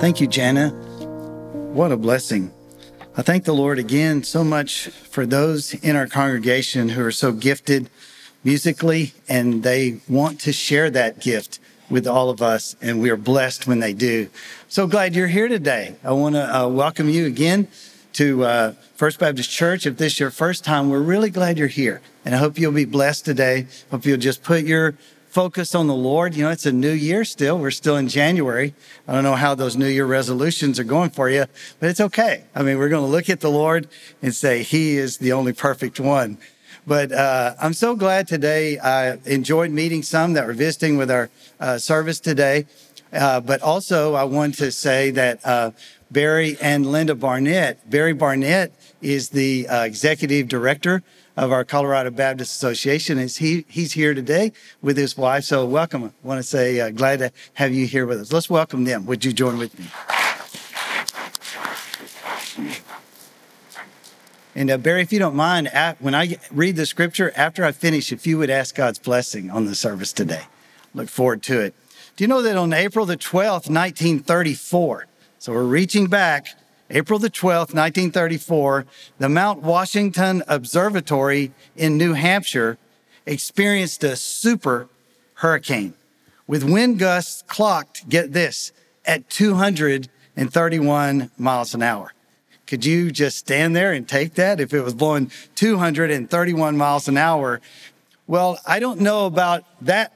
Thank you, Jana. What a blessing. I thank the Lord again so much for those in our congregation who are so gifted musically and they want to share that gift with all of us, and we are blessed when they do. So glad you're here today. I want to uh, welcome you again to uh, First Baptist Church. If this is your first time, we're really glad you're here, and I hope you'll be blessed today. Hope you'll just put your focus on the Lord. You know, it's a new year still. We're still in January. I don't know how those new year resolutions are going for you, but it's okay. I mean, we're going to look at the Lord and say, He is the only perfect one. But uh, I'm so glad today. I enjoyed meeting some that were visiting with our uh, service today. Uh, but also, I want to say that uh, Barry and Linda Barnett, Barry Barnett is the uh, executive director of our Colorado Baptist Association. Is he, he's here today with his wife. So, welcome. I want to say, uh, glad to have you here with us. Let's welcome them. Would you join with me? And uh, Barry, if you don't mind, at, when I read the scripture, after I finish, if you would ask God's blessing on the service today, look forward to it. Do you know that on April the 12th, 1934, so we're reaching back, April the 12th, 1934, the Mount Washington Observatory in New Hampshire experienced a super hurricane with wind gusts clocked, get this, at 231 miles an hour. Could you just stand there and take that if it was blowing 231 miles an hour? Well, I don't know about that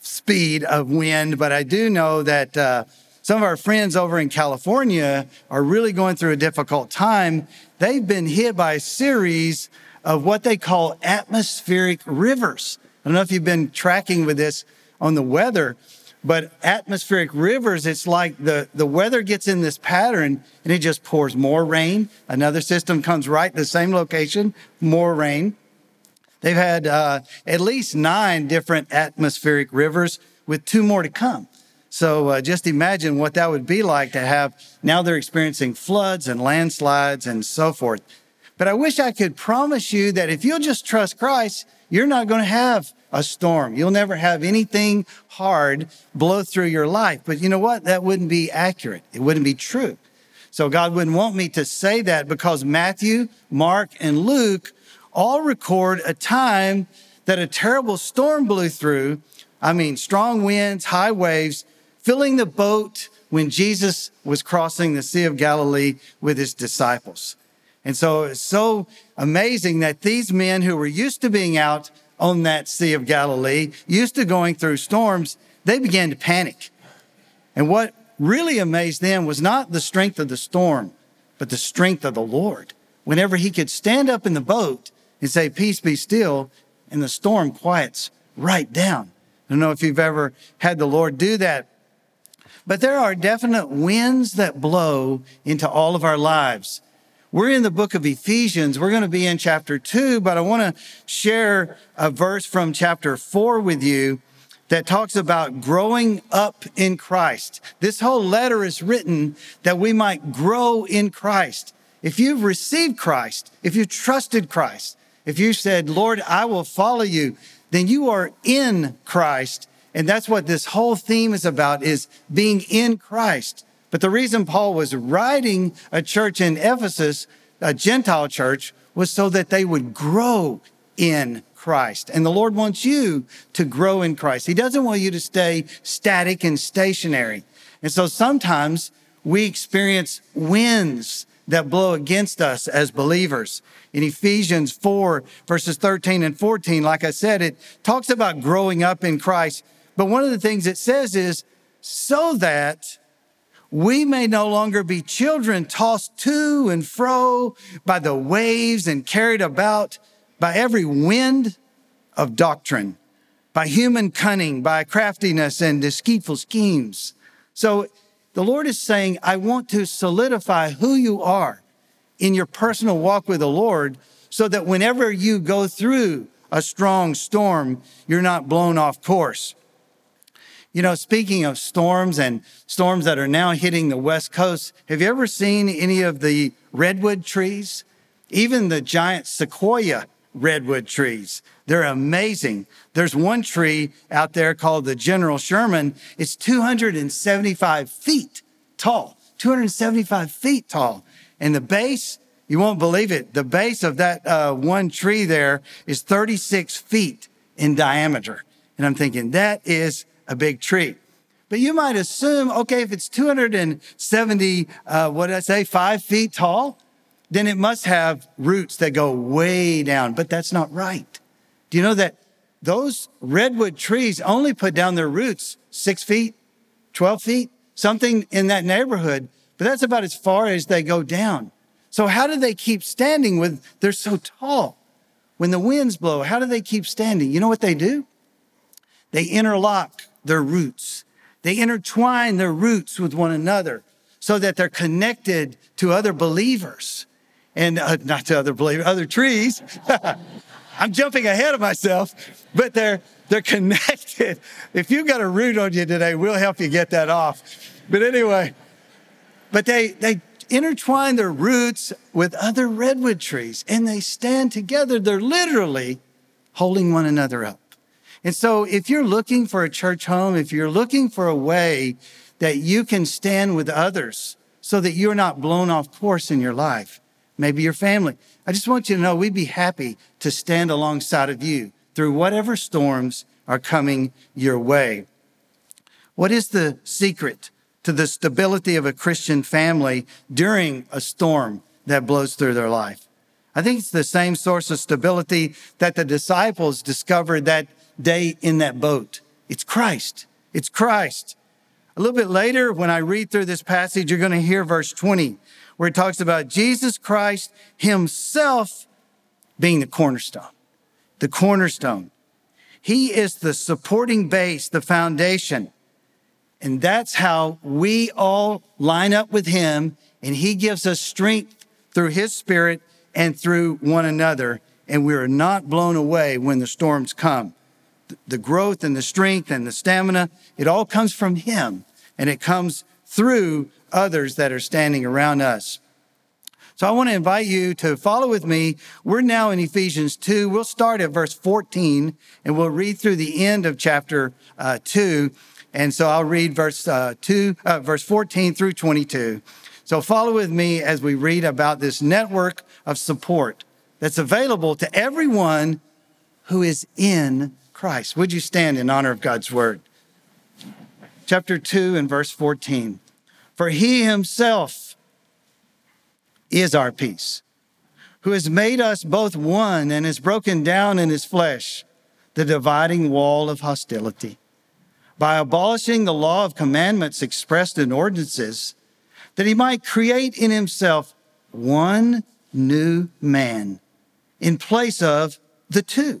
speed of wind, but I do know that uh, some of our friends over in California are really going through a difficult time. They've been hit by a series of what they call atmospheric rivers. I don't know if you've been tracking with this on the weather, but atmospheric rivers, it's like the, the weather gets in this pattern and it just pours more rain. Another system comes right the same location, more rain. They've had uh, at least nine different atmospheric rivers with two more to come. So uh, just imagine what that would be like to have. Now they're experiencing floods and landslides and so forth. But I wish I could promise you that if you'll just trust Christ, you're not going to have a storm. You'll never have anything hard blow through your life. But you know what? That wouldn't be accurate. It wouldn't be true. So God wouldn't want me to say that because Matthew, Mark, and Luke all record a time that a terrible storm blew through. I mean, strong winds, high waves, filling the boat when Jesus was crossing the Sea of Galilee with his disciples. And so it's so amazing that these men who were used to being out on that Sea of Galilee, used to going through storms, they began to panic. And what really amazed them was not the strength of the storm, but the strength of the Lord. Whenever he could stand up in the boat and say, Peace be still, and the storm quiets right down. I don't know if you've ever had the Lord do that. But there are definite winds that blow into all of our lives. We're in the book of Ephesians. We're going to be in chapter two, but I want to share a verse from chapter four with you that talks about growing up in Christ. This whole letter is written that we might grow in Christ. If you've received Christ, if you trusted Christ, if you said, Lord, I will follow you, then you are in Christ. And that's what this whole theme is about is being in Christ. But the reason Paul was writing a church in Ephesus, a Gentile church, was so that they would grow in Christ. And the Lord wants you to grow in Christ. He doesn't want you to stay static and stationary. And so sometimes we experience winds that blow against us as believers. In Ephesians 4, verses 13 and 14, like I said, it talks about growing up in Christ. But one of the things it says is so that we may no longer be children tossed to and fro by the waves and carried about by every wind of doctrine, by human cunning, by craftiness and deceitful schemes. So the Lord is saying, I want to solidify who you are in your personal walk with the Lord so that whenever you go through a strong storm, you're not blown off course. You know, speaking of storms and storms that are now hitting the West Coast, have you ever seen any of the redwood trees? Even the giant sequoia redwood trees. They're amazing. There's one tree out there called the General Sherman. It's 275 feet tall, 275 feet tall. And the base, you won't believe it, the base of that uh, one tree there is 36 feet in diameter. And I'm thinking, that is a big tree. But you might assume, okay, if it's 270, uh, what did I say, five feet tall, then it must have roots that go way down. But that's not right. Do you know that those redwood trees only put down their roots six feet, 12 feet, something in that neighborhood? But that's about as far as they go down. So how do they keep standing when they're so tall? When the winds blow, how do they keep standing? You know what they do? They interlock their roots. They intertwine their roots with one another so that they're connected to other believers and uh, not to other believers, other trees. I'm jumping ahead of myself, but they're they're connected. If you've got a root on you today, we'll help you get that off. But anyway, but they they intertwine their roots with other redwood trees and they stand together. They're literally holding one another up. And so if you're looking for a church home, if you're looking for a way that you can stand with others so that you're not blown off course in your life, maybe your family, I just want you to know we'd be happy to stand alongside of you through whatever storms are coming your way. What is the secret to the stability of a Christian family during a storm that blows through their life? I think it's the same source of stability that the disciples discovered that day in that boat. It's Christ. It's Christ. A little bit later, when I read through this passage, you're going to hear verse 20, where it talks about Jesus Christ himself being the cornerstone. The cornerstone. He is the supporting base, the foundation. And that's how we all line up with him. And he gives us strength through his spirit and through one another. And we are not blown away when the storms come the growth and the strength and the stamina, it all comes from Him and it comes through others that are standing around us. So I want to invite you to follow with me. We're now in Ephesians 2. We'll start at verse 14 and we'll read through the end of chapter uh, 2. And so I'll read verse uh, 2, uh, verse 14 through 22. So follow with me as we read about this network of support that's available to everyone who is in Christ. Would you stand in honor of God's word? Chapter 2 and verse 14. For he himself is our peace, who has made us both one and has broken down in his flesh the dividing wall of hostility by abolishing the law of commandments expressed in ordinances, that he might create in himself one new man in place of the two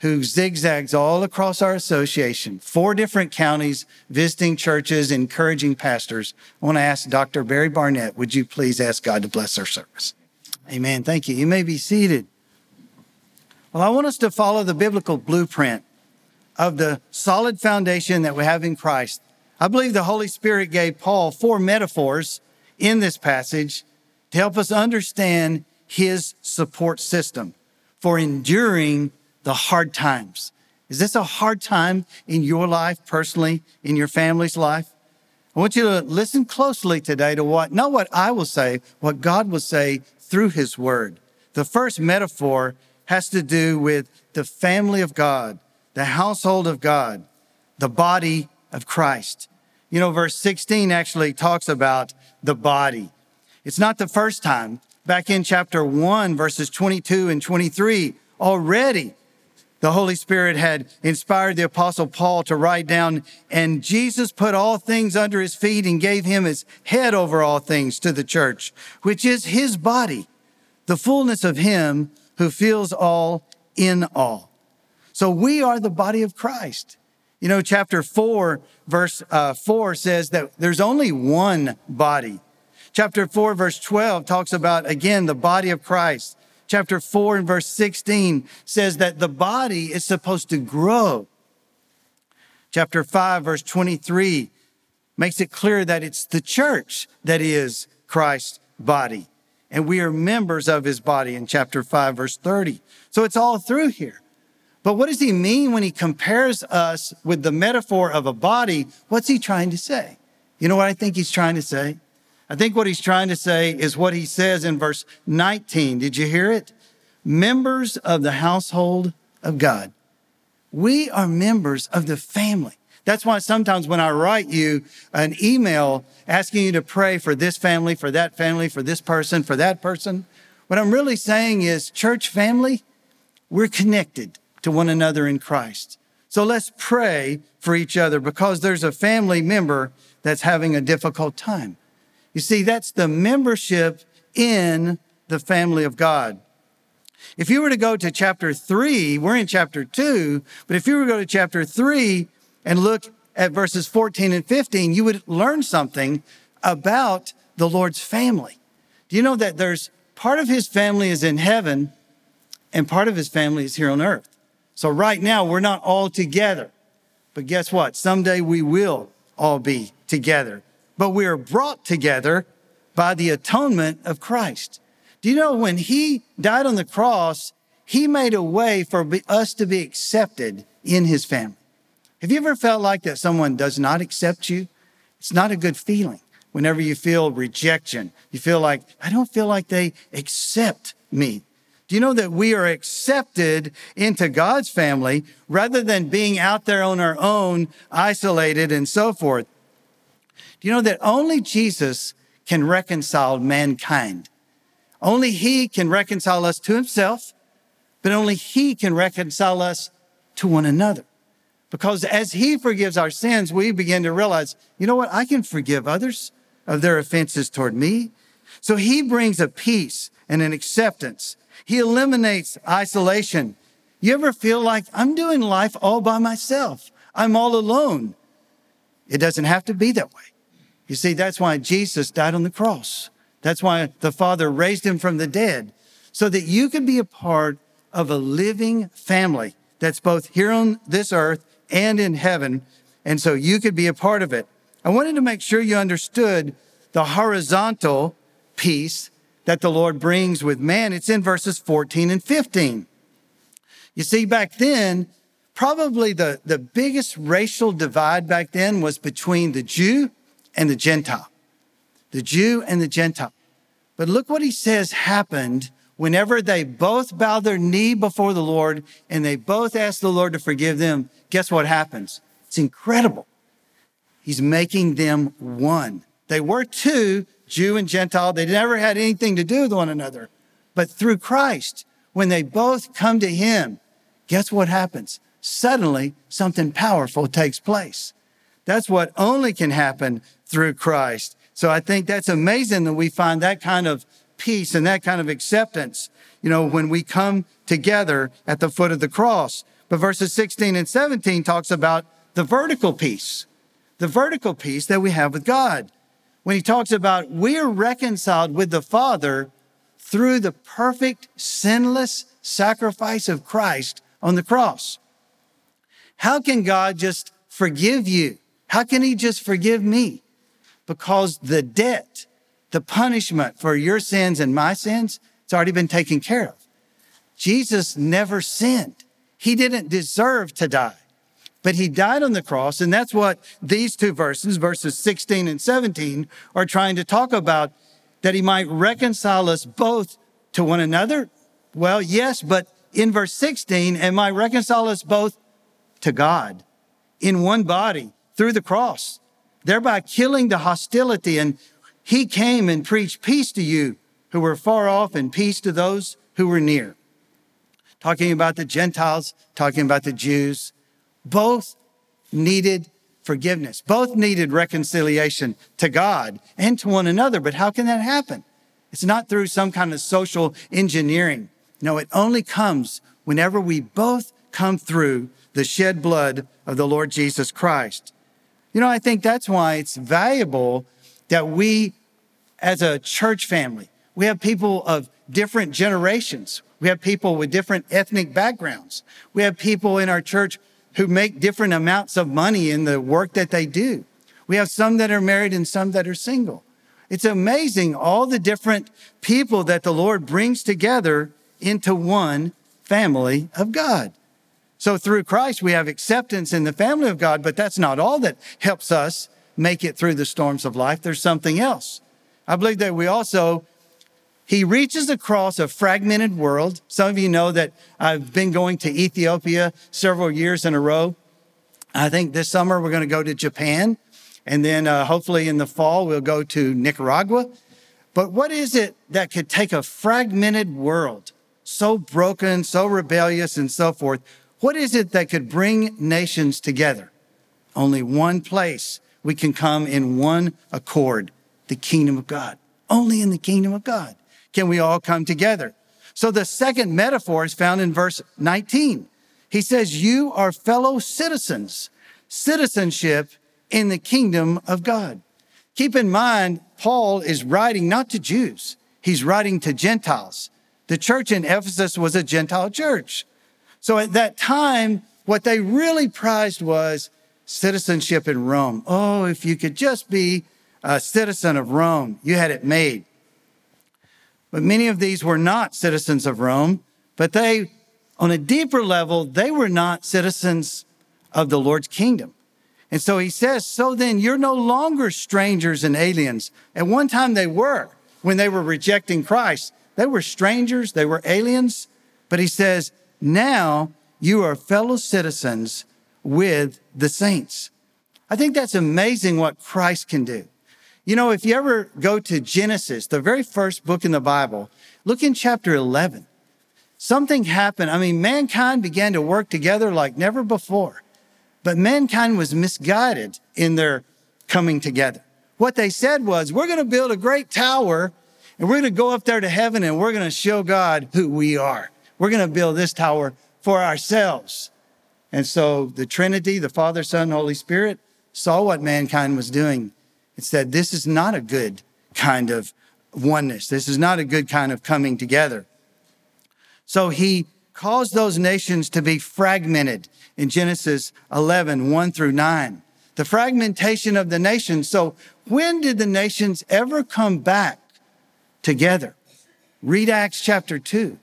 who zigzags all across our association, four different counties, visiting churches, encouraging pastors. I want to ask Dr. Barry Barnett, would you please ask God to bless our service? Amen. Thank you. You may be seated. Well, I want us to follow the biblical blueprint of the solid foundation that we have in Christ. I believe the Holy Spirit gave Paul four metaphors in this passage to help us understand his support system for enduring the hard times. Is this a hard time in your life personally, in your family's life? I want you to listen closely today to what, not what I will say, what God will say through his word. The first metaphor has to do with the family of God, the household of God, the body of Christ. You know, verse 16 actually talks about the body. It's not the first time back in chapter 1, verses 22 and 23, already the Holy Spirit had inspired the Apostle Paul to write down, and Jesus put all things under his feet and gave him his head over all things to the church, which is his body, the fullness of him who fills all in all. So we are the body of Christ. You know, chapter 4, verse uh, 4 says that there's only one body. Chapter 4, verse 12 talks about, again, the body of Christ chapter 4 and verse 16 says that the body is supposed to grow. Chapter 5, verse 23 makes it clear that it's the church that is Christ's body. And we are members of his body in chapter 5, verse 30. So it's all through here. But what does he mean when he compares us with the metaphor of a body? What's he trying to say? You know what I think he's trying to say? I think what he's trying to say is what he says in verse 19. Did you hear it? Members of the household of God. We are members of the family. That's why sometimes when I write you an email asking you to pray for this family, for that family, for this person, for that person, what I'm really saying is, church family, we're connected to one another in Christ. So let's pray for each other because there's a family member that's having a difficult time. You see, that's the membership in the family of God. If you were to go to chapter three, we're in chapter two, but if you were to go to chapter three and look at verses 14 and 15, you would learn something about the Lord's family. Do you know that there's part of his family is in heaven and part of his family is here on earth? So right now we're not all together. But guess what? Someday we will all be together but we are brought together by the atonement of Christ. Do you know when he died on the cross, he made a way for us to be accepted in his family. Have you ever felt like that someone does not accept you? It's not a good feeling. Whenever you feel rejection, you feel like, I don't feel like they accept me. Do you know that we are accepted into God's family rather than being out there on our own, isolated and so forth? Do you know that only Jesus can reconcile mankind? Only he can reconcile us to himself, but only he can reconcile us to one another. Because as he forgives our sins, we begin to realize, you know what? I can forgive others of their offenses toward me. So he brings a peace and an acceptance. He eliminates isolation. You ever feel like I'm doing life all by myself? I'm all alone. It doesn't have to be that way. You see, that's why Jesus died on the cross. That's why the Father raised him from the dead, so that you can be a part of a living family that's both here on this earth and in heaven. And so you could be a part of it. I wanted to make sure you understood the horizontal peace that the Lord brings with man. It's in verses 14 and 15. You see, back then, probably the, the biggest racial divide back then was between the Jew and the Gentile. The Jew and the Gentile. But look what he says happened whenever they both bow their knee before the Lord and they both ask the Lord to forgive them. Guess what happens? It's incredible. He's making them one. They were two, Jew and Gentile. They never had anything to do with one another. But through Christ, when they both come to him, guess what happens? Suddenly, something powerful takes place. That's what only can happen through Christ. So I think that's amazing that we find that kind of peace and that kind of acceptance, you know, when we come together at the foot of the cross. But verses 16 and 17 talks about the vertical peace, the vertical peace that we have with God. When he talks about we're reconciled with the Father through the perfect, sinless sacrifice of Christ on the cross. How can God just forgive you? How can he just forgive me? because the debt, the punishment for your sins and my sins, it's already been taken care of. Jesus never sinned. He didn't deserve to die, but he died on the cross. And that's what these two verses, verses 16 and 17, are trying to talk about that he might reconcile us both to one another. Well, yes, but in verse 16, and might reconcile us both to God in one body through the cross thereby killing the hostility. And he came and preached peace to you who were far off and peace to those who were near. Talking about the Gentiles, talking about the Jews. Both needed forgiveness. Both needed reconciliation to God and to one another. But how can that happen? It's not through some kind of social engineering. No, it only comes whenever we both come through the shed blood of the Lord Jesus Christ. You know, I think that's why it's valuable that we, as a church family, we have people of different generations. We have people with different ethnic backgrounds. We have people in our church who make different amounts of money in the work that they do. We have some that are married and some that are single. It's amazing all the different people that the Lord brings together into one family of God. So through Christ, we have acceptance in the family of God, but that's not all that helps us make it through the storms of life. There's something else. I believe that we also, he reaches across a fragmented world. Some of you know that I've been going to Ethiopia several years in a row. I think this summer we're going to go to Japan. And then uh, hopefully in the fall, we'll go to Nicaragua. But what is it that could take a fragmented world, so broken, so rebellious, and so forth? What is it that could bring nations together? Only one place we can come in one accord the kingdom of God. Only in the kingdom of God can we all come together. So the second metaphor is found in verse 19. He says, You are fellow citizens, citizenship in the kingdom of God. Keep in mind, Paul is writing not to Jews, he's writing to Gentiles. The church in Ephesus was a Gentile church. So at that time, what they really prized was citizenship in Rome. Oh, if you could just be a citizen of Rome, you had it made. But many of these were not citizens of Rome, but they, on a deeper level, they were not citizens of the Lord's kingdom. And so he says, So then you're no longer strangers and aliens. At one time they were, when they were rejecting Christ. They were strangers, they were aliens. But he says, Now you are fellow citizens with the saints. I think that's amazing what Christ can do. You know, if you ever go to Genesis, the very first book in the Bible, look in chapter 11. Something happened. I mean, mankind began to work together like never before. But mankind was misguided in their coming together. What they said was, we're going to build a great tower and we're going to go up there to heaven and we're going to show God who we are. We're going to build this tower for ourselves. And so the Trinity, the Father, Son, Holy Spirit, saw what mankind was doing. It said, this is not a good kind of oneness. This is not a good kind of coming together. So he caused those nations to be fragmented in Genesis 11, 1 through 9. The fragmentation of the nations. So, when did the nations ever come back together? Read Acts chapter 2.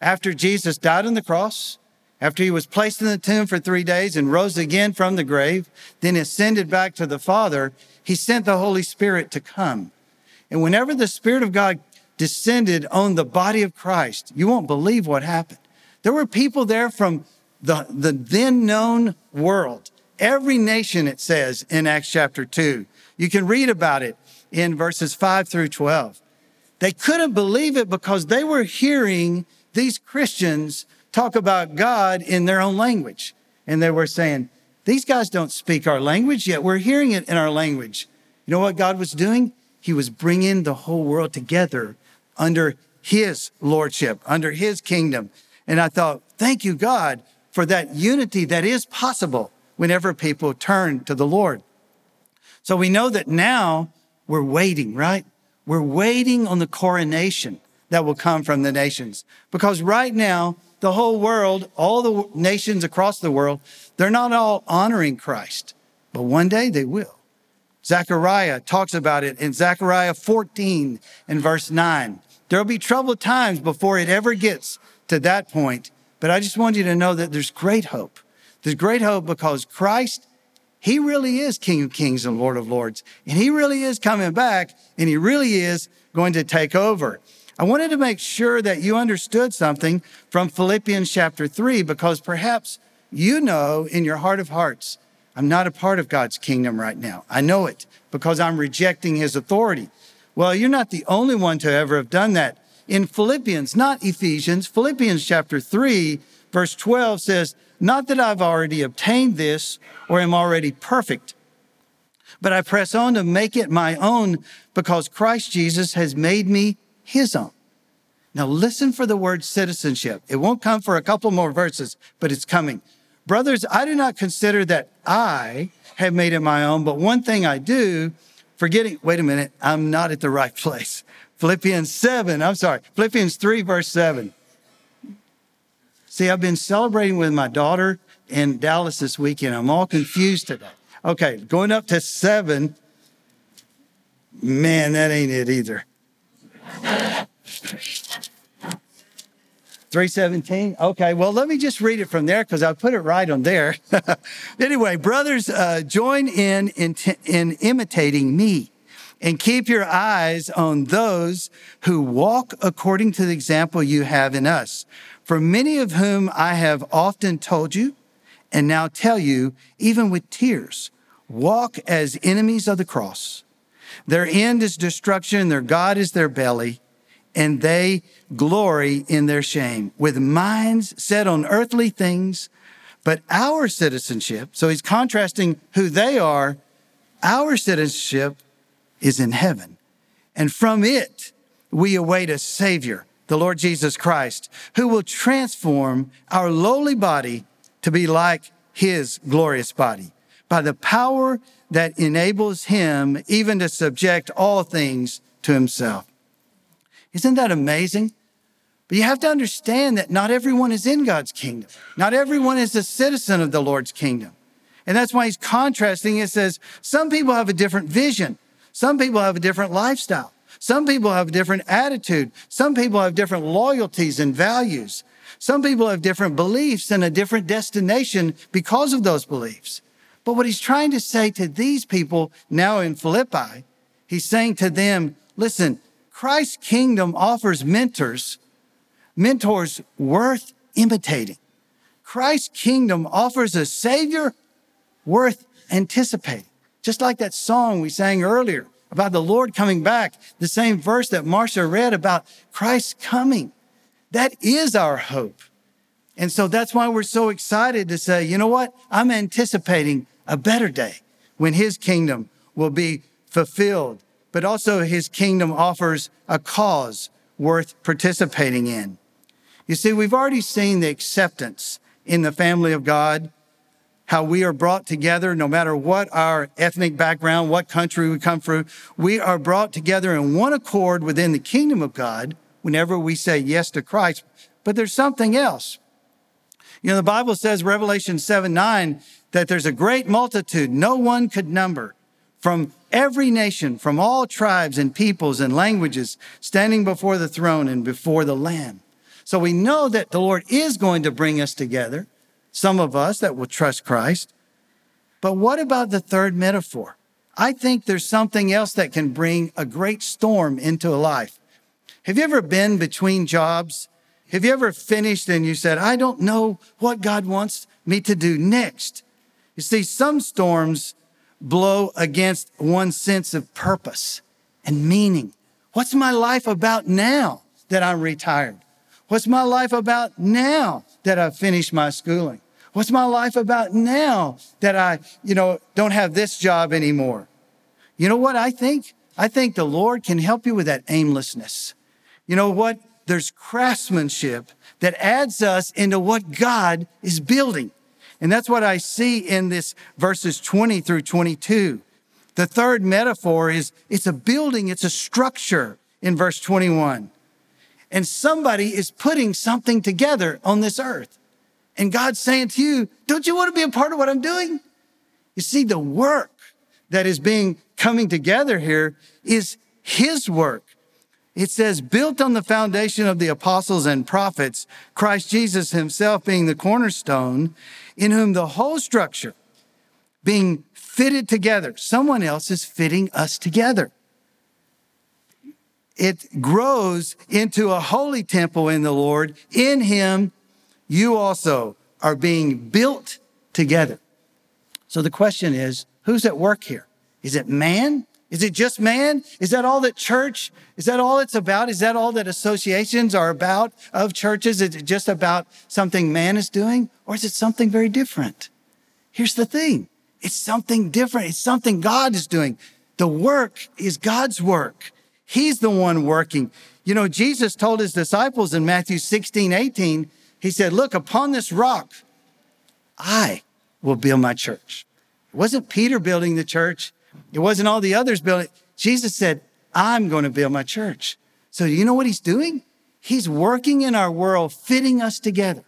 After Jesus died on the cross, after he was placed in the tomb for three days and rose again from the grave, then ascended back to the Father, he sent the Holy Spirit to come. And whenever the Spirit of God descended on the body of Christ, you won't believe what happened. There were people there from the, the then known world. Every nation, it says in Acts chapter 2. You can read about it in verses 5 through 12. They couldn't believe it because they were hearing these Christians talk about God in their own language. And they were saying, These guys don't speak our language, yet we're hearing it in our language. You know what God was doing? He was bringing the whole world together under His lordship, under His kingdom. And I thought, Thank you, God, for that unity that is possible whenever people turn to the Lord. So we know that now we're waiting, right? We're waiting on the coronation that will come from the nations. Because right now, the whole world, all the nations across the world, they're not all honoring Christ, but one day they will. Zechariah talks about it in Zechariah 14 and verse 9. There'll be troubled times before it ever gets to that point but I just want you to know that there's great hope. There's great hope because Christ, He really is King of Kings and Lord of Lords. And He really is coming back and He really is going to take over. I wanted to make sure that you understood something from Philippians chapter 3 because perhaps you know in your heart of hearts, I'm not a part of God's kingdom right now. I know it because I'm rejecting His authority. Well, you're not the only one to ever have done that. In Philippians, not Ephesians, Philippians chapter 3, verse 12 says, Not that I've already obtained this or am already perfect, but I press on to make it my own because Christ Jesus has made me his own. Now listen for the word citizenship. It won't come for a couple more verses, but it's coming. Brothers, I do not consider that I have made it my own, but one thing I do, forgetting, wait a minute, I'm not at the right place. Philippians 7, I'm sorry, Philippians 3, verse 7. See, I've been celebrating with my daughter in Dallas this weekend. I'm all confused today. Okay, going up to 7. Man, that ain't it either. 317 okay well let me just read it from there because i put it right on there. Anyway brothers uh, join in, in in imitating me and keep your eyes on those who walk according to the example you have in us. For many of whom i have often told you and now tell you even with tears walk as enemies of the cross their end is destruction their god is their belly and they glory in their shame with minds set on earthly things. But our citizenship, so he's contrasting who they are, our citizenship is in heaven. And from it, we await a Savior, the Lord Jesus Christ, who will transform our lowly body to be like his glorious body by the power that enables him even to subject all things to himself. Isn't that amazing? But you have to understand that not everyone is in God's kingdom. Not everyone is a citizen of the Lord's kingdom. And that's why he's contrasting. It says some people have a different vision. Some people have a different lifestyle. Some people have a different attitude. Some people have different loyalties and values. Some people have different beliefs and a different destination because of those beliefs. But what he's trying to say to these people now in Philippi, he's saying to them, listen, Christ's kingdom offers mentors, mentors worth imitating. Christ's kingdom offers a savior worth anticipating. Just like that song we sang earlier about the Lord coming back, the same verse that Marcia read about Christ's coming. That is our hope. And so that's why we're so excited to say, you know what? I'm anticipating a better day when his kingdom will be fulfilled but also his kingdom offers a cause worth participating in. You see, we've already seen the acceptance in the family of God, how we are brought together no matter what our ethnic background, what country we come from. We are brought together in one accord within the kingdom of God whenever we say yes to Christ. But there's something else. You know, the Bible says, Revelation 7 9, that there's a great multitude no one could number from every nation, from all tribes and peoples and languages, standing before the throne and before the Lamb. So we know that the Lord is going to bring us together, some of us that will trust Christ. But what about the third metaphor? I think there's something else that can bring a great storm into a life. Have you ever been between jobs? Have you ever finished and you said, I don't know what God wants me to do next? You see, some storms blow against one's sense of purpose and meaning. What's my life about now that I'm retired? What's my life about now that I've finished my schooling? What's my life about now that I, you know, don't have this job anymore? You know what I think? I think the Lord can help you with that aimlessness. You know what? There's craftsmanship that adds us into what God is building. And that's what I see in this verses 20 through 22. The third metaphor is it's a building, it's a structure in verse 21. And somebody is putting something together on this earth. And God's saying to you, don't you want to be a part of what I'm doing? You see, the work that is being coming together here is his work. It says, built on the foundation of the apostles and prophets, Christ Jesus himself being the cornerstone, in whom the whole structure being fitted together, someone else is fitting us together. It grows into a holy temple in the Lord. In him, you also are being built together. So the question is, who's at work here? Is it man Is it just man? Is that all that church? Is that all it's about? Is that all that associations are about of churches? Is it just about something man is doing? Or is it something very different? Here's the thing. It's something different. It's something God is doing. The work is God's work. He's the one working. You know, Jesus told his disciples in Matthew 16, 18, he said, look, upon this rock, I will build my church. It wasn't Peter building the church. It wasn't all the others building. Jesus said, I'm going to build my church. So you know what he's doing? He's working in our world, fitting us together,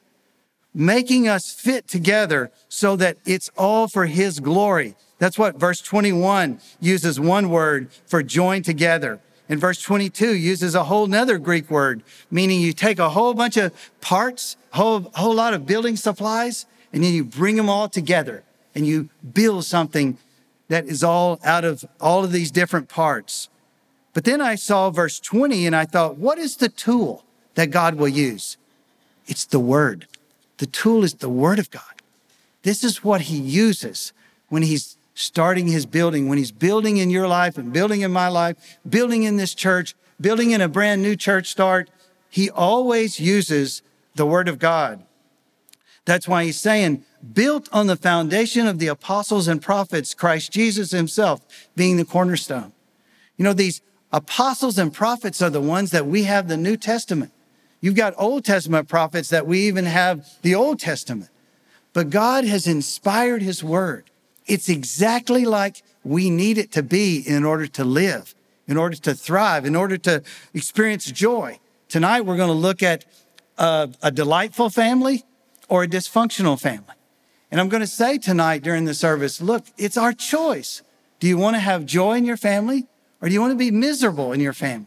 making us fit together so that it's all for his glory. That's what verse 21 uses one word for join together. And verse 22 uses a whole nother Greek word, meaning you take a whole bunch of parts, whole, whole lot of building supplies, and then you bring them all together and you build something that is all out of all of these different parts. But then I saw verse 20 and I thought, what is the tool that God will use? It's the word. The tool is the word of God. This is what he uses when he's starting his building, when he's building in your life and building in my life, building in this church, building in a brand new church start. He always uses the word of God. That's why he's saying, built on the foundation of the apostles and prophets, Christ Jesus himself being the cornerstone. You know, these apostles and prophets are the ones that we have the New Testament. You've got Old Testament prophets that we even have the Old Testament. But God has inspired his word. It's exactly like we need it to be in order to live, in order to thrive, in order to experience joy. Tonight, we're going to look at a, a delightful family or a dysfunctional family. And I'm going to say tonight during the service look, it's our choice. Do you want to have joy in your family or do you want to be miserable in your family?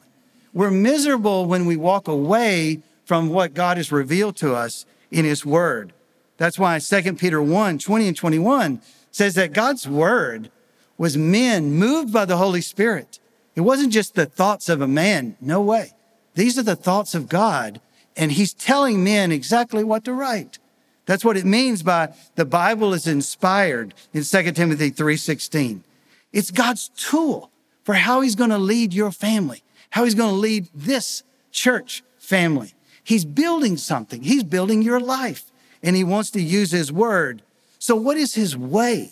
We're miserable when we walk away from what God has revealed to us in His Word. That's why 2 Peter 1 20 and 21 says that God's Word was men moved by the Holy Spirit. It wasn't just the thoughts of a man. No way. These are the thoughts of God, and He's telling men exactly what to write. That's what it means by the Bible is inspired in 2 Timothy 3:16. It's God's tool for how he's going to lead your family, how he's going to lead this church family. He's building something. He's building your life and he wants to use his word. So what is his way?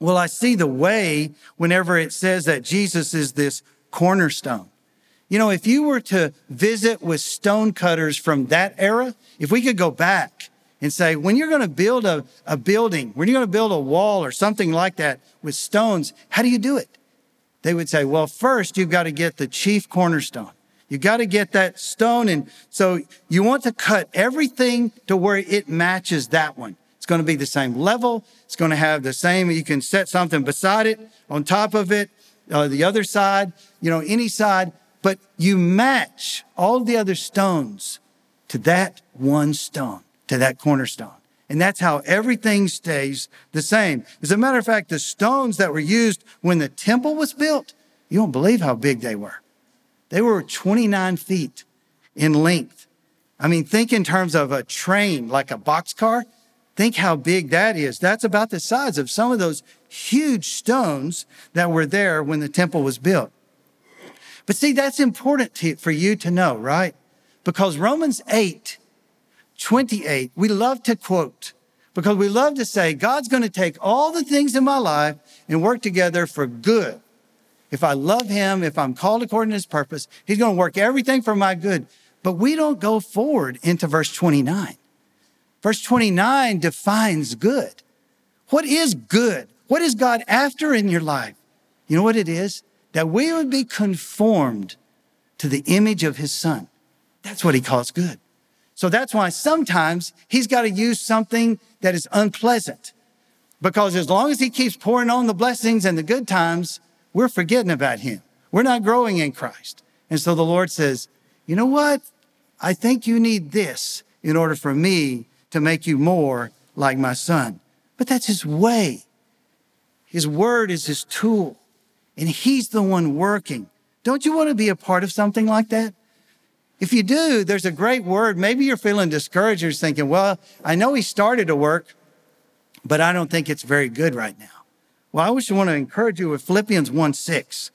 Well, I see the way whenever it says that Jesus is this cornerstone. You know, if you were to visit with stone cutters from that era, if we could go back and say, when you're going to build a, a building, when you're going to build a wall or something like that with stones, how do you do it? They would say, well, first you've got to get the chief cornerstone. You got to get that stone. And so you want to cut everything to where it matches that one. It's going to be the same level. It's going to have the same, you can set something beside it, on top of it, uh, the other side, you know, any side, but you match all the other stones to that one stone to that cornerstone. And that's how everything stays the same. As a matter of fact, the stones that were used when the temple was built, you don't believe how big they were. They were 29 feet in length. I mean, think in terms of a train, like a boxcar. Think how big that is. That's about the size of some of those huge stones that were there when the temple was built. But see, that's important to, for you to know, right? Because Romans 8 28, we love to quote because we love to say, God's going to take all the things in my life and work together for good. If I love Him, if I'm called according to His purpose, He's going to work everything for my good. But we don't go forward into verse 29. Verse 29 defines good. What is good? What is God after in your life? You know what it is? That we would be conformed to the image of His Son. That's what He calls good. So that's why sometimes he's got to use something that is unpleasant. Because as long as he keeps pouring on the blessings and the good times, we're forgetting about him. We're not growing in Christ. And so the Lord says, you know what? I think you need this in order for me to make you more like my son. But that's his way. His word is his tool, and he's the one working. Don't you want to be a part of something like that? If you do, there's a great word. Maybe you're feeling discouraged. You're thinking, well, I know he started to work, but I don't think it's very good right now. Well, I just want to encourage you with Philippians 1 6.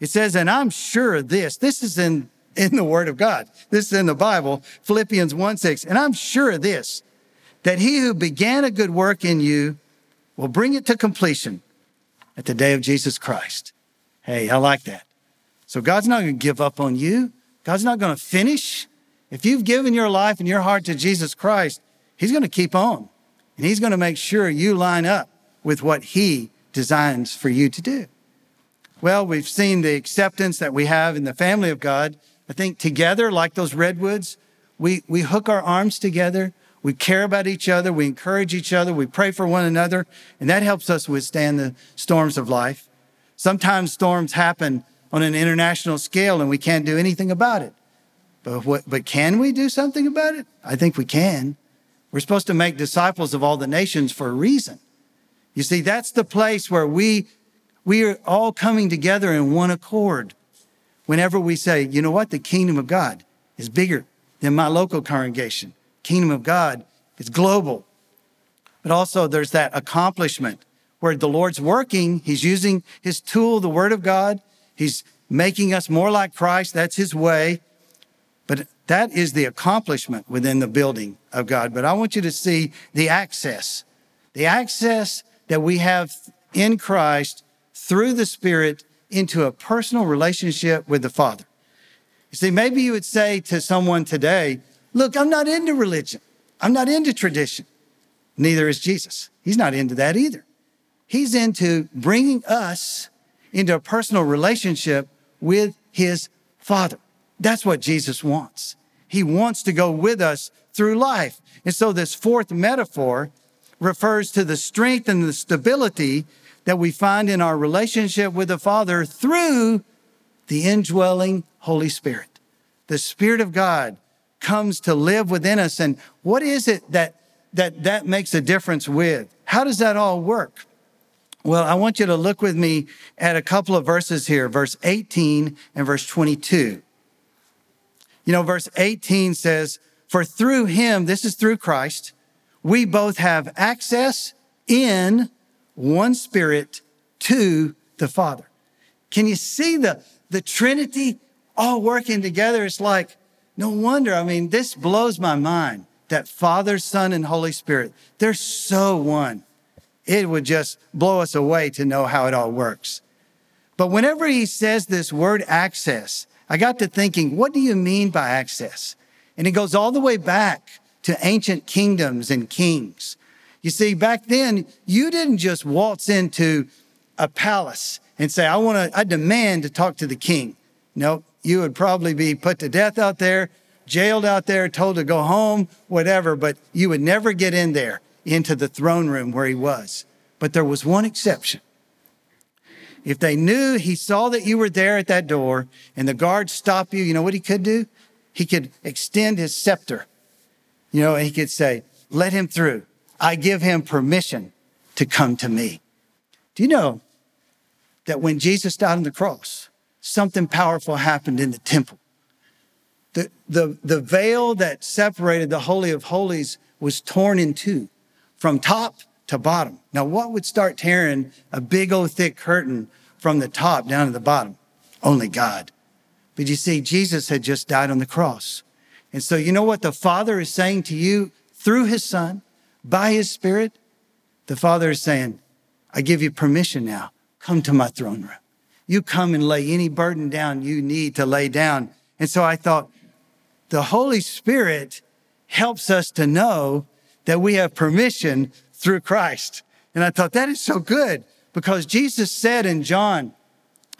It says, and I'm sure of this, this is in, in the Word of God. This is in the Bible, Philippians 1 6. And I'm sure of this, that he who began a good work in you will bring it to completion at the day of Jesus Christ. Hey, I like that. So God's not going to give up on you. God's not going to finish. If you've given your life and your heart to Jesus Christ, He's going to keep on and He's going to make sure you line up with what He designs for you to do. Well, we've seen the acceptance that we have in the family of God. I think together, like those redwoods, we, we hook our arms together. We care about each other. We encourage each other. We pray for one another. And that helps us withstand the storms of life. Sometimes storms happen on an international scale and we can't do anything about it. But, what, but can we do something about it? I think we can. We're supposed to make disciples of all the nations for a reason. You see, that's the place where we, we are all coming together in one accord. Whenever we say, you know what, the kingdom of God is bigger than my local congregation. Kingdom of God is global. But also there's that accomplishment where the Lord's working. He's using his tool, the word of God. He's making us more like Christ. That's his way. But that is the accomplishment within the building of God. But I want you to see the access, the access that we have in Christ through the Spirit into a personal relationship with the Father. You see, maybe you would say to someone today, Look, I'm not into religion, I'm not into tradition. Neither is Jesus. He's not into that either. He's into bringing us into a personal relationship with his Father. That's what Jesus wants. He wants to go with us through life. And so this fourth metaphor refers to the strength and the stability that we find in our relationship with the Father through the indwelling Holy Spirit. The Spirit of God comes to live within us. And what is it that that, that makes a difference with? How does that all work? Well, I want you to look with me at a couple of verses here, verse 18 and verse 22. You know, verse 18 says, For through him, this is through Christ, we both have access in one spirit to the Father. Can you see the, the Trinity all working together? It's like, no wonder. I mean, this blows my mind that Father, Son, and Holy Spirit, they're so one. It would just blow us away to know how it all works. But whenever he says this word access, I got to thinking, what do you mean by access? And it goes all the way back to ancient kingdoms and kings. You see, back then, you didn't just waltz into a palace and say, I want to, I demand to talk to the king. No, you would probably be put to death out there, jailed out there, told to go home, whatever, but you would never get in there into the throne room where he was. But there was one exception. If they knew he saw that you were there at that door and the guards stop you, you know what he could do? He could extend his scepter. You know, he could say, let him through. I give him permission to come to me. Do you know that when Jesus died on the cross, something powerful happened in the temple? The, the, the veil that separated the Holy of Holies was torn in two from top to bottom. Now, what would start tearing a big old thick curtain from the top down to the bottom? Only God. But you see, Jesus had just died on the cross. And so, you know what the Father is saying to you through his Son, by his Spirit? The Father is saying, I give you permission now. Come to my throne room. You come and lay any burden down you need to lay down. And so I thought, the Holy Spirit helps us to know that we have permission through Christ. And I thought that is so good because Jesus said in John,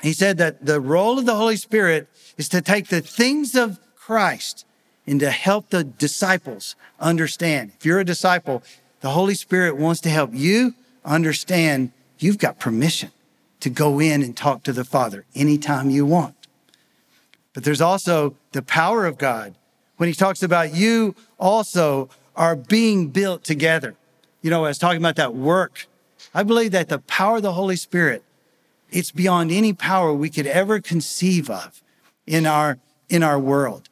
he said that the role of the Holy Spirit is to take the things of Christ and to help the disciples understand. If you're a disciple, the Holy Spirit wants to help you understand you've got permission to go in and talk to the Father anytime you want. But there's also the power of God when he talks about you also are being built together you know, I was talking about that work. I believe that the power of the Holy Spirit, it's beyond any power we could ever conceive of in our, in our world.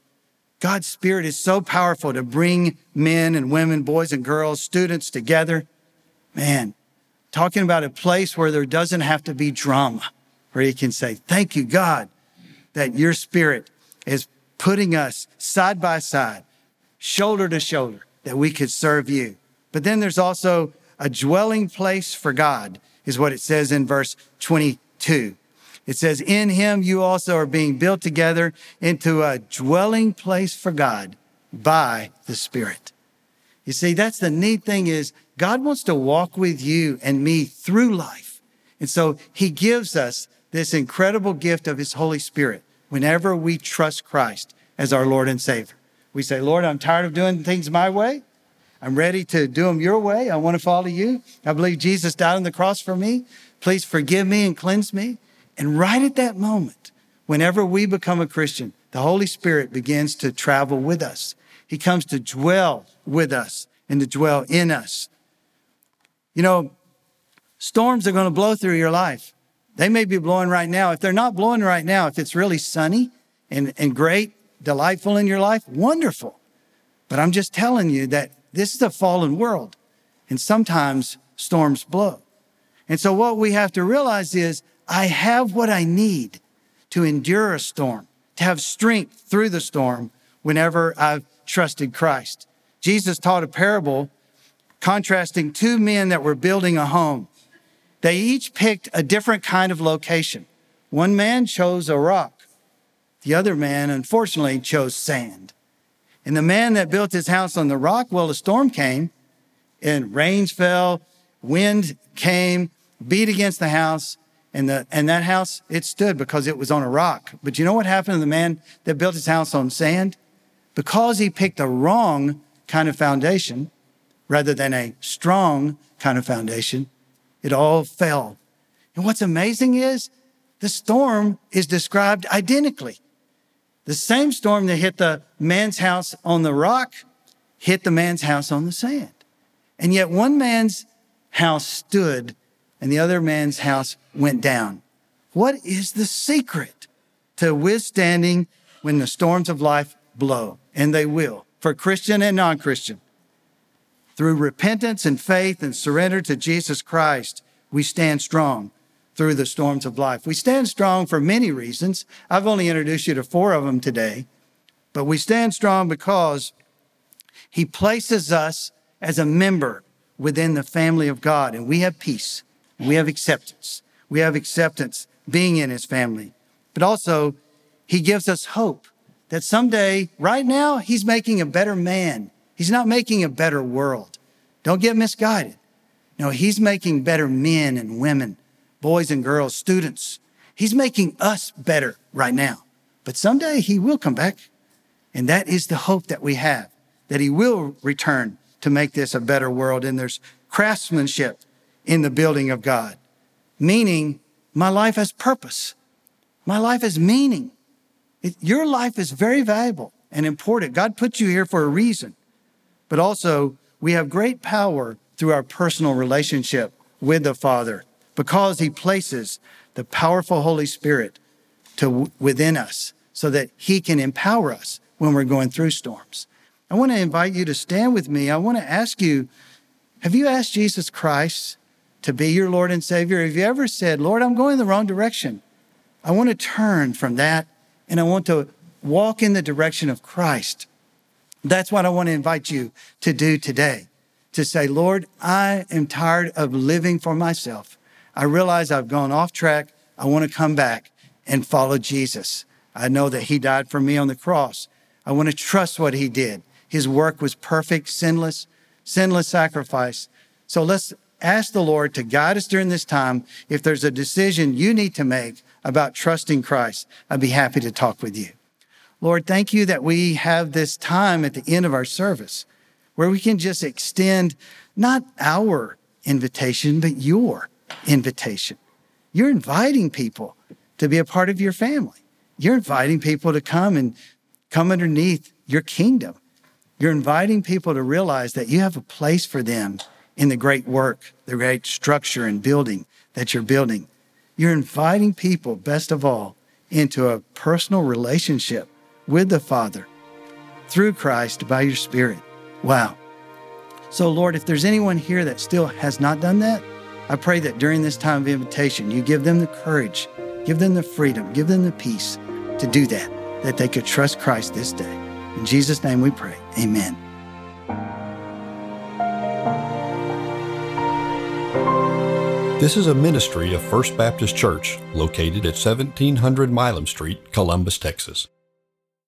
God's Spirit is so powerful to bring men and women, boys and girls, students together. Man, talking about a place where there doesn't have to be drama, where you can say, Thank you, God, that your spirit is putting us side by side, shoulder to shoulder, that we could serve you. But then there's also a dwelling place for God, is what it says in verse 22. It says, In him you also are being built together into a dwelling place for God by the Spirit. You see, that's the neat thing is God wants to walk with you and me through life. And so he gives us this incredible gift of his Holy Spirit whenever we trust Christ as our Lord and Savior. We say, Lord, I'm tired of doing things my way. I'm ready to do them your way. I want to follow you. I believe Jesus died on the cross for me. Please forgive me and cleanse me. And right at that moment, whenever we become a Christian, the Holy Spirit begins to travel with us. He comes to dwell with us and to dwell in us. You know, storms are going to blow through your life. They may be blowing right now. If they're not blowing right now, if it's really sunny and, and great, delightful in your life, wonderful. But I'm just telling you that this is a fallen world, and sometimes storms blow. And so, what we have to realize is I have what I need to endure a storm, to have strength through the storm whenever I've trusted Christ. Jesus taught a parable contrasting two men that were building a home. They each picked a different kind of location. One man chose a rock. The other man, unfortunately, chose sand. And the man that built his house on the rock, well, a storm came and rains fell, wind came, beat against the house, and, the, and that house, it stood because it was on a rock. But you know what happened to the man that built his house on sand? Because he picked a wrong kind of foundation rather than a strong kind of foundation, it all fell. And what's amazing is the storm is described identically. The same storm that hit the man's house on the rock hit the man's house on the sand. And yet one man's house stood and the other man's house went down. What is the secret to withstanding when the storms of life blow? And they will, for Christian and non Christian. Through repentance and faith and surrender to Jesus Christ, we stand strong through the storms of life. We stand strong for many reasons. I've only introduced you to four of them today, but we stand strong because He places us as a member within the family of God, and we have peace. We have acceptance. We have acceptance being in his family. But also, he gives us hope that someday, right now, he's making a better man. He's not making a better world. Don't get misguided. No, he's making better men and women, boys and girls, students. He's making us better right now. But someday he will come back. And that is the hope that we have, that he will return to make this a better world. And there's craftsmanship in the building of God, meaning my life has purpose. My life has meaning. It, your life is very valuable and important. God put you here for a reason. But also, we have great power through our personal relationship with the Father because He places the powerful Holy Spirit to within us so that He can empower us when we're going through storms. I want to invite you to stand with me. I want to ask you have you asked Jesus Christ to be your Lord and Savior? Have you ever said, Lord, I'm going the wrong direction? I want to turn from that and I want to walk in the direction of Christ. That's what I want to invite you to do today to say, Lord, I am tired of living for myself. I realize I've gone off track. I want to come back and follow Jesus. I know that He died for me on the cross. I want to trust what He did. His work was perfect, sinless, sinless sacrifice. So let's ask the Lord to guide us during this time. If there's a decision you need to make about trusting Christ, I'd be happy to talk with you. Lord, thank you that we have this time at the end of our service where we can just extend not our invitation, but your invitation. You're inviting people to be a part of your family. You're inviting people to come and come underneath your kingdom. You're inviting people to realize that you have a place for them in the great work, the great structure and building that you're building. You're inviting people, best of all, into a personal relationship with the Father through Christ by your Spirit. Wow. So, Lord, if there's anyone here that still has not done that, I pray that during this time of invitation, you give them the courage, give them the freedom, give them the peace to do that, that they could trust Christ this day. In Jesus' name we pray. Amen. This is a ministry of First Baptist Church located at 1700 Milam Street, Columbus, Texas.